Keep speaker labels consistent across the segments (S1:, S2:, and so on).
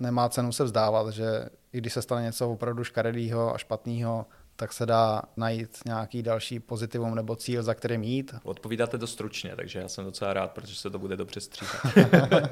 S1: nemá cenu se vzdávat, že i když se stane něco opravdu škaredého a špatného, tak se dá najít nějaký další pozitivum nebo cíl, za kterým jít.
S2: Odpovídáte to stručně, takže já jsem docela rád, protože se to bude dobře stříhat.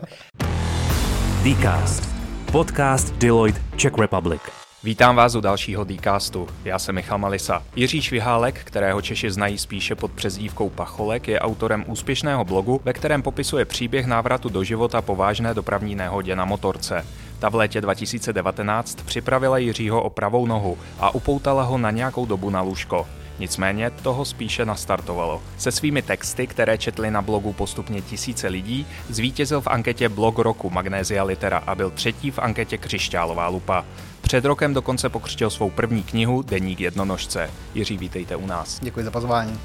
S3: Dcast. Podcast Deloitte Czech Republic.
S2: Vítám vás u dalšího Dcastu. Já jsem Michal Malisa. Jiří Švihálek, kterého Češi znají spíše pod přezdívkou Pacholek, je autorem úspěšného blogu, ve kterém popisuje příběh návratu do života po vážné dopravní nehodě na motorce. Ta v létě 2019 připravila Jiřího o pravou nohu a upoutala ho na nějakou dobu na lůžko. Nicméně toho spíše nastartovalo. Se svými texty, které četli na blogu postupně tisíce lidí, zvítězil v anketě Blog roku Magnézia Litera a byl třetí v anketě Křišťálová lupa. Před rokem dokonce pokřtil svou první knihu Deník jednonožce. Jiří, vítejte u nás.
S1: Děkuji za pozvání.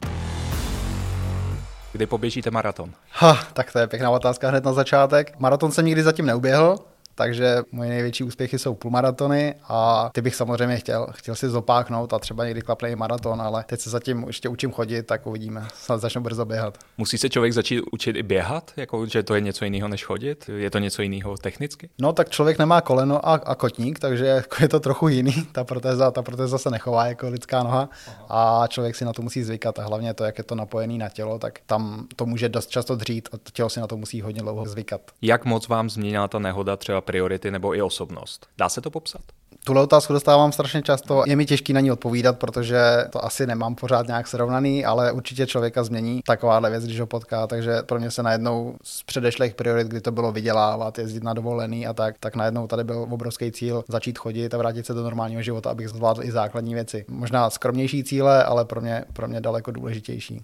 S2: Kdy poběžíte maraton?
S1: Ha, tak to je pěkná otázka hned na začátek. Maraton jsem nikdy zatím neuběhl, takže moje největší úspěchy jsou půlmaratony a ty bych samozřejmě chtěl, chtěl si zopáknout a třeba někdy klapne i maraton, ale teď se zatím ještě učím chodit, tak uvidíme, snad začnu brzo běhat.
S2: Musí se člověk začít učit i běhat, jako, že to je něco jiného než chodit? Je to něco jiného technicky?
S1: No tak člověk nemá koleno a, a kotník, takže jako je to trochu jiný, ta protéza, ta protéza se nechová jako lidská noha a člověk si na to musí zvykat a hlavně to, jak je to napojený na tělo, tak tam to může dost často dřít a tělo si na to musí hodně dlouho zvykat.
S2: Jak moc vám změnila ta nehoda třeba priority nebo i osobnost. Dá se to popsat?
S1: Tuhle otázku dostávám strašně často. Je mi těžký na ní odpovídat, protože to asi nemám pořád nějak srovnaný, ale určitě člověka změní takováhle věc, když ho potká. Takže pro mě se najednou z předešlých priorit, kdy to bylo vydělávat, jezdit na dovolený a tak, tak najednou tady byl obrovský cíl začít chodit a vrátit se do normálního života, abych zvládl i základní věci. Možná skromnější cíle, ale pro mě, pro mě daleko důležitější.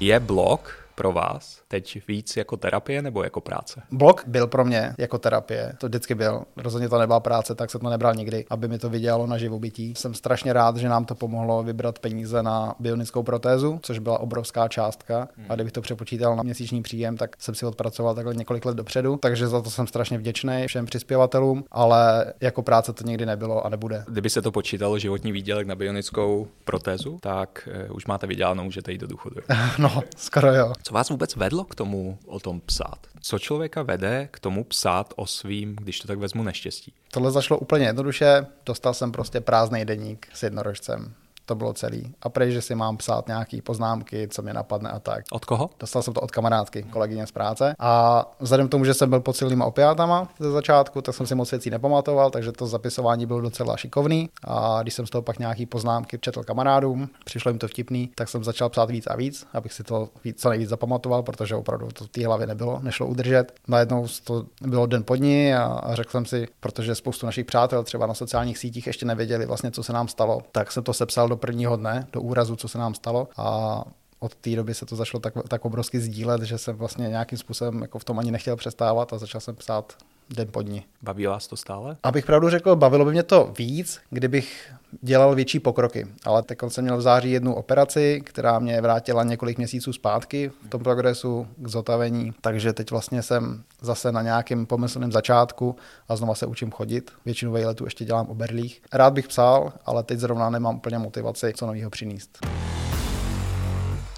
S2: Je blog pro vás teď víc jako terapie nebo jako práce?
S1: Blog byl pro mě jako terapie, to vždycky byl. Rozhodně to nebyla práce, tak se to nebral nikdy, aby mi to vydělalo na živobytí. Jsem strašně rád, že nám to pomohlo vybrat peníze na bionickou protézu, což byla obrovská částka. Hmm. A kdybych to přepočítal na měsíční příjem, tak jsem si odpracoval takhle několik let dopředu, takže za to jsem strašně vděčný všem přispěvatelům, ale jako práce to nikdy nebylo a nebude.
S2: Kdyby se to počítalo životní výdělek na bionickou protézu, tak uh, už máte vyděláno, můžete jít do důchodu.
S1: no, skoro jo.
S2: Co vás vůbec vedlo k tomu o tom psát? Co člověka vede k tomu psát o svým, když to tak vezmu, neštěstí?
S1: Tohle zašlo úplně jednoduše. Dostal jsem prostě prázdný deník s jednorožcem to bylo celý. A prej, že si mám psát nějaké poznámky, co mě napadne a tak.
S2: Od koho?
S1: Dostal jsem to od kamarádky, kolegyně z práce. A vzhledem k tomu, že jsem byl pod silnýma opiátama ze začátku, tak jsem si moc věcí nepamatoval, takže to zapisování bylo docela šikovný. A když jsem z toho pak nějaký poznámky četl kamarádům, přišlo jim to vtipný, tak jsem začal psát víc a víc, abych si to víc, co nejvíc zapamatoval, protože opravdu to v té hlavě nebylo, nešlo udržet. Najednou to bylo den pod ní a, a řekl jsem si, protože spoustu našich přátel třeba na sociálních sítích ještě nevěděli vlastně, co se nám stalo, tak jsem to sepsal do prvního dne, do úrazu, co se nám stalo. A od té doby se to začalo tak, tak obrovsky sdílet, že jsem vlastně nějakým způsobem jako v tom ani nechtěl přestávat a začal jsem psát den po dní.
S2: Baví vás to stále?
S1: Abych pravdu řekl, bavilo by mě to víc, kdybych dělal větší pokroky. Ale teď jsem měl v září jednu operaci, která mě vrátila několik měsíců zpátky v tom progresu k zotavení, takže teď vlastně jsem zase na nějakém pomyslném začátku a znova se učím chodit. Většinu vejletů ještě dělám o berlích. Rád bych psal, ale teď zrovna nemám úplně motivaci co nového přinést.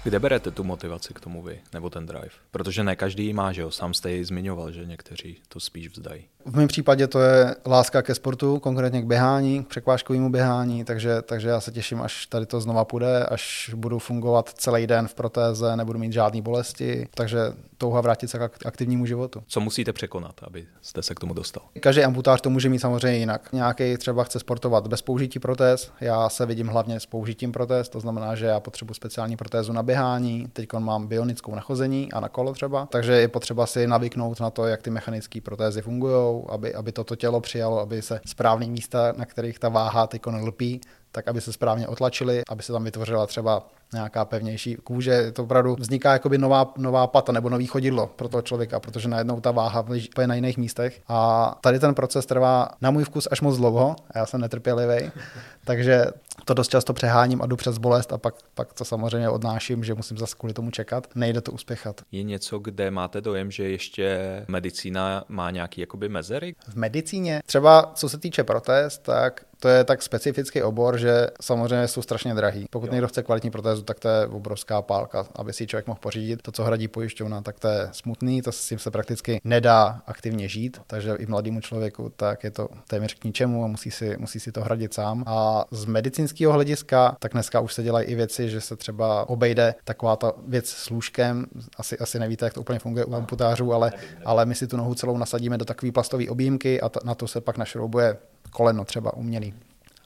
S2: Kde berete tu motivaci k tomu vy, nebo ten drive? Protože ne každý má, že jo? Sám jste ji zmiňoval, že někteří to spíš vzdají.
S1: V mém případě to je láska ke sportu, konkrétně k běhání, k překvážkovému běhání, takže, takže já se těším, až tady to znova půjde, až budu fungovat celý den v protéze, nebudu mít žádné bolesti, takže touha vrátit se k aktivnímu životu.
S2: Co musíte překonat, aby jste se k tomu dostal?
S1: Každý amputář to může mít samozřejmě jinak. Nějaký třeba chce sportovat bez použití protéz, já se vidím hlavně s použitím protéz, to znamená, že já potřebuji speciální protézu na běhání, teď mám bionickou nachození a na kolo třeba, takže je potřeba si navyknout na to, jak ty mechanické protézy fungují, aby, aby toto tělo přijalo, aby se správné místa, na kterých ta váha teď lpí, tak aby se správně otlačili, aby se tam vytvořila třeba nějaká pevnější kůže. To opravdu vzniká jakoby nová, nová pata nebo nový chodidlo pro toho člověka, protože najednou ta váha je na jiných místech. A tady ten proces trvá na můj vkus až moc dlouho, já jsem netrpělivý, takže to dost často přeháním a jdu přes bolest a pak, pak to samozřejmě odnáším, že musím zase kvůli tomu čekat. Nejde to uspěchat.
S2: Je něco, kde máte dojem, že ještě medicína má nějaký jakoby mezery?
S1: V medicíně, třeba co se týče protéz, tak to je tak specifický obor, že samozřejmě jsou strašně drahý. Pokud jo. někdo chce kvalitní protézu, tak to je obrovská pálka, aby si člověk mohl pořídit. To, co hradí pojišťovna, tak to je smutný, to s tím se prakticky nedá aktivně žít, takže i mladému člověku tak je to téměř k ničemu a musí si, musí si to hradit sám. A z medicínského hlediska, tak dneska už se dělají i věci, že se třeba obejde taková ta věc s lůžkem. Asi, asi nevíte, jak to úplně funguje u amputářů, ale, ale my si tu nohu celou nasadíme do takové plastové objímky a na to se pak našroubuje koleno třeba umělý.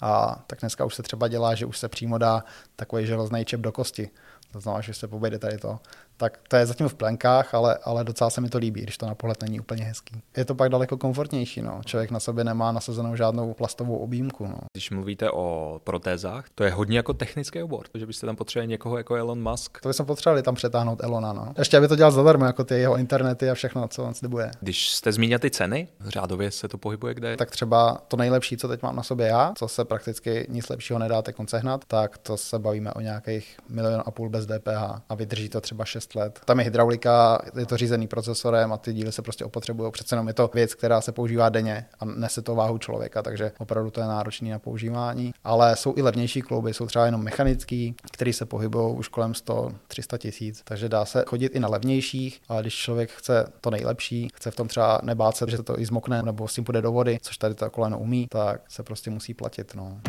S1: A tak dneska už se třeba dělá, že už se přímo dá takový železný čep do kosti. To znamená, že se pobejde tady to tak to je zatím v plenkách, ale, ale docela se mi to líbí, když to na pohled není úplně hezký. Je to pak daleko komfortnější, no. Člověk na sobě nemá nasazenou žádnou plastovou objímku, no.
S2: Když mluvíte o protézách, to je hodně jako technický obor, že byste tam potřebovali někoho jako Elon Musk.
S1: To bychom potřebovali tam přetáhnout Elona, no. Ještě aby to dělal zadarmo, jako ty jeho internety a všechno, co on slibuje.
S2: Když jste zmínil ty ceny, řádově se to pohybuje kde?
S1: Tak třeba to nejlepší, co teď mám na sobě já, co se prakticky nic lepšího nedáte sehnat, tak to se bavíme o nějakých milion a půl bez DPH a vydrží to třeba 6 let. Tam je hydraulika, je to řízený procesorem a ty díly se prostě opotřebují. Přece jenom je to věc, která se používá denně a nese to váhu člověka, takže opravdu to je náročný na používání. Ale jsou i levnější klouby, jsou třeba jenom mechanický, který se pohybují už kolem 100-300 tisíc, takže dá se chodit i na levnějších, ale když člověk chce to nejlepší, chce v tom třeba nebát se, že to i zmokne nebo s tím půjde do vody, což tady to koleno umí, tak se prostě musí platit. No.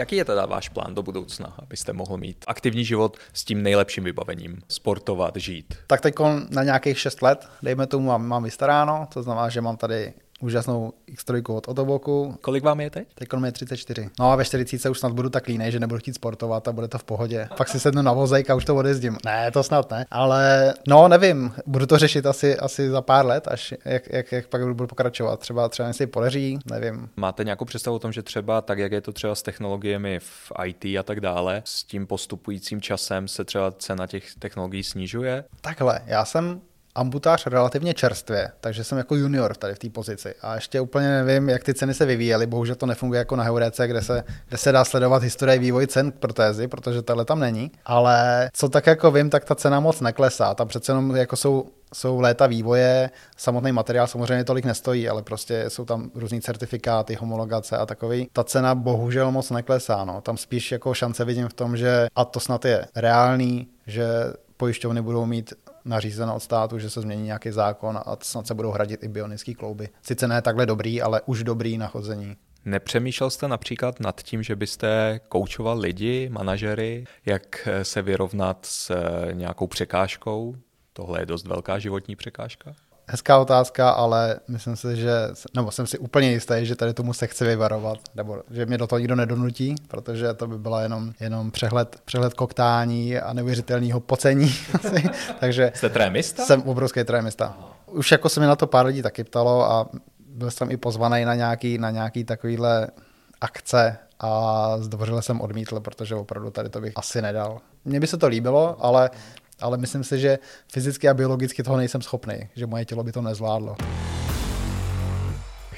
S2: Jaký je teda váš plán do budoucna, abyste mohl mít aktivní život s tím nejlepším vybavením, sportovat, žít?
S1: Tak teď na nějakých 6 let, dejme tomu, mám, mám vystaráno, to znamená, že mám tady úžasnou X3 od Otoboku.
S2: Kolik vám je teď?
S1: Teď je 34. No a ve 40 už snad budu tak línej, že nebudu chtít sportovat a bude to v pohodě. Pak si sednu na vozejk a už to odjezdím. Ne, to snad ne. Ale no, nevím, budu to řešit asi, asi za pár let, až jak, jak, jak pak budu pokračovat. Třeba třeba si podaří, nevím.
S2: Máte nějakou představu o tom, že třeba tak, jak je to třeba s technologiemi v IT a tak dále, s tím postupujícím časem se třeba cena těch technologií snižuje?
S1: Takhle, já jsem ambutář relativně čerstvě, takže jsem jako junior tady v té pozici. A ještě úplně nevím, jak ty ceny se vyvíjely. Bohužel to nefunguje jako na Heurece, kde se, kde se dá sledovat historie vývoj cen protézy, protože tohle tam není. Ale co tak jako vím, tak ta cena moc neklesá. Tam přece jenom jako jsou jsou léta vývoje, samotný materiál samozřejmě tolik nestojí, ale prostě jsou tam různý certifikáty, homologace a takový. Ta cena bohužel moc neklesá. No. Tam spíš jako šance vidím v tom, že a to snad je reálný, že pojišťovny budou mít nařízeno od státu, že se změní nějaký zákon a snad se budou hradit i bionické klouby. Sice ne takhle dobrý, ale už dobrý na chození.
S2: Nepřemýšlel jste například nad tím, že byste koučoval lidi, manažery, jak se vyrovnat s nějakou překážkou? Tohle je dost velká životní překážka
S1: hezká otázka, ale myslím si, že, nebo jsem si úplně jistý, že tady tomu se chci vyvarovat, nebo že mě do toho nikdo nedonutí, protože to by byla jenom, jenom přehled, přehled koktání a neuvěřitelného pocení. Takže
S2: Jste trémista?
S1: Jsem obrovský trémista. Už jako se mi na to pár lidí taky ptalo a byl jsem i pozvaný na nějaký, na nějaký takovýhle akce a zdvořile jsem odmítl, protože opravdu tady to bych asi nedal. Mně by se to líbilo, ale ale myslím si, že fyzicky a biologicky toho nejsem schopný, že moje tělo by to nezvládlo.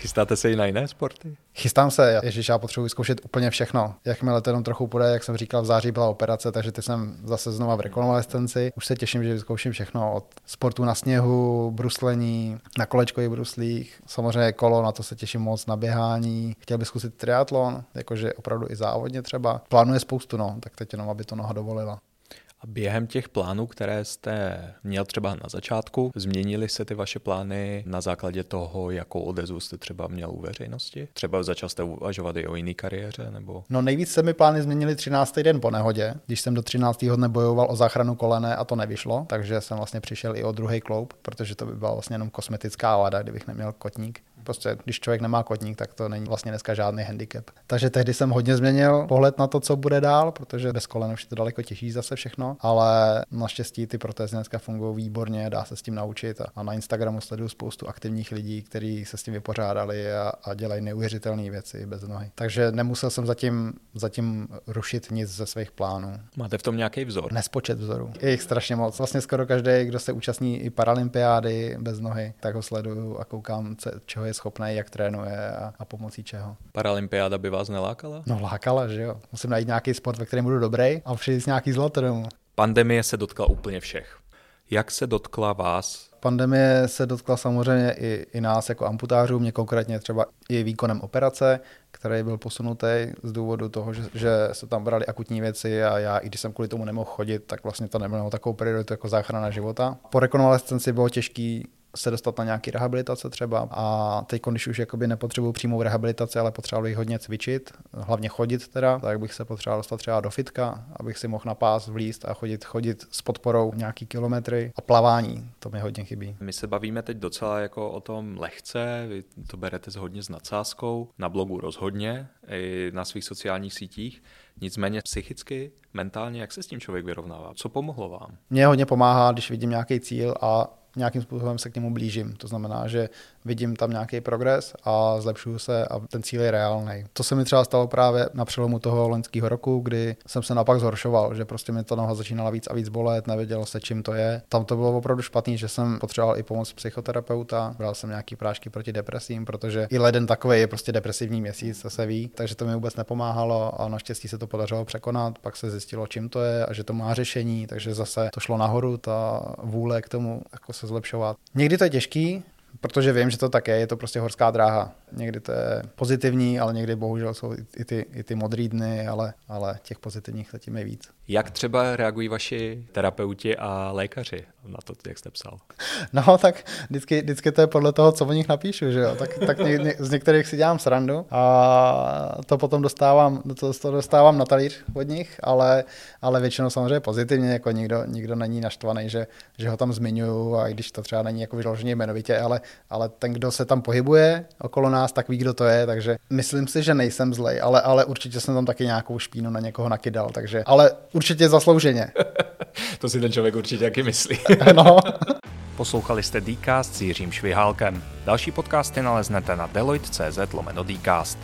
S2: Chystáte se i na jiné sporty?
S1: Chystám se, ježiš, já potřebuji zkoušet úplně všechno. Jakmile to jenom trochu půjde, jak jsem říkal, v září byla operace, takže teď jsem zase znova v rekonvalescenci. Už se těším, že vyzkouším všechno od sportu na sněhu, bruslení, na kolečkových bruslích, samozřejmě kolo, na to se těším moc, na běhání. Chtěl bych zkusit triatlon, jakože opravdu i závodně třeba. Plánuje spoustu, no, tak teď jenom, aby to noha dovolila.
S2: A během těch plánů, které jste měl třeba na začátku, změnily se ty vaše plány na základě toho, jakou odezvu jste třeba měl u veřejnosti? Třeba začal jste uvažovat i o jiné kariéře? Nebo...
S1: No nejvíc se mi plány změnily 13. den po nehodě, když jsem do 13. dne bojoval o záchranu kolene a to nevyšlo, takže jsem vlastně přišel i o druhý kloup, protože to by byla vlastně jenom kosmetická vada, kdybych neměl kotník. Prostě, když člověk nemá kotník, tak to není vlastně dneska žádný handicap. Takže tehdy jsem hodně změnil pohled na to, co bude dál, protože bez kolen už je to daleko těžší zase všechno, ale naštěstí ty protézy dneska fungují výborně, dá se s tím naučit a, na Instagramu sleduju spoustu aktivních lidí, kteří se s tím vypořádali a, a dělají neuvěřitelné věci bez nohy. Takže nemusel jsem zatím, zatím rušit nic ze svých plánů.
S2: Máte v tom nějaký vzor?
S1: Nespočet vzorů. Je jich strašně moc. Vlastně skoro každý, kdo se účastní i paralympiády bez nohy, tak ho sleduju a koukám, čeho je je schopný, jak trénuje a, a pomocí čeho.
S2: Paralympiáda by vás nelákala?
S1: No lákala, že jo. Musím najít nějaký sport, ve kterém budu dobrý a přijít nějaký zlato domů.
S2: Pandemie se dotkla úplně všech. Jak se dotkla vás
S1: Pandemie se dotkla samozřejmě i, i nás jako amputářů, mě konkrétně třeba i výkonem operace, který byl posunutý z důvodu toho, že, že se tam brali akutní věci a já, i když jsem kvůli tomu nemohl chodit, tak vlastně to nebylo takovou prioritu jako záchrana života. Po rekonvalescenci bylo těžký se dostat na nějaký rehabilitace třeba a teď, když už jakoby nepotřebuji přímou rehabilitaci, ale potřeboval bych hodně cvičit, hlavně chodit teda, tak bych se potřeboval dostat třeba do fitka, abych si mohl na pás vlíst a chodit, chodit s podporou nějaký kilometry a plavání, to mi hodně chybí.
S2: My se bavíme teď docela jako o tom lehce, vy to berete s hodně s nadsázkou, na blogu rozhodně, i na svých sociálních sítích. Nicméně psychicky, mentálně, jak se s tím člověk vyrovnává? Co pomohlo vám?
S1: Mně hodně pomáhá, když vidím nějaký cíl a nějakým způsobem se k němu blížím. To znamená, že vidím tam nějaký progres a zlepšuju se a ten cíl je reálný. To se mi třeba stalo právě na přelomu toho loňského roku, kdy jsem se napak zhoršoval, že prostě mi ta noha začínala víc a víc bolet, nevěděl se, čím to je. Tam to bylo opravdu špatný, že jsem potřeboval i pomoc psychoterapeuta, bral jsem nějaký prášky proti depresím, protože i leden takový je prostě depresivní měsíc, to se ví, takže to mi vůbec nepomáhalo a naštěstí se to podařilo překonat. Pak se zjistilo, čím to je a že to má řešení, takže zase to šlo nahoru, ta vůle k tomu jako se zlepšovat. Někdy to je těžký, protože vím, že to také je to prostě horská dráha. Někdy to je pozitivní, ale někdy bohužel jsou i ty, i ty modrý dny, ale, ale těch pozitivních zatím je víc.
S2: Jak třeba reagují vaši terapeuti a lékaři na to, jak jste psal?
S1: No, tak vždycky, vždycky to je podle toho, co o nich napíšu, že jo? Tak, tak ně, ně, z některých si dělám srandu a to potom dostávám, to, to dostávám na talíř od nich, ale, ale většinou samozřejmě pozitivně, jako nikdo, nikdo není naštvaný, že, že ho tam zmiňuju a i když to třeba není jako vyloženě jmenovitě, ale, ale ten, kdo se tam pohybuje okolo nás, tak ví, kdo to je, takže myslím si, že nejsem zlej, ale, ale určitě jsem tam taky nějakou špínu na někoho nakydal, takže, ale určitě zaslouženě.
S2: to si ten člověk určitě taky myslí.
S1: no.
S2: Poslouchali jste Dcast s Jiřím Švihálkem. Další podcasty naleznete na deloitte.cz lomeno Dcast.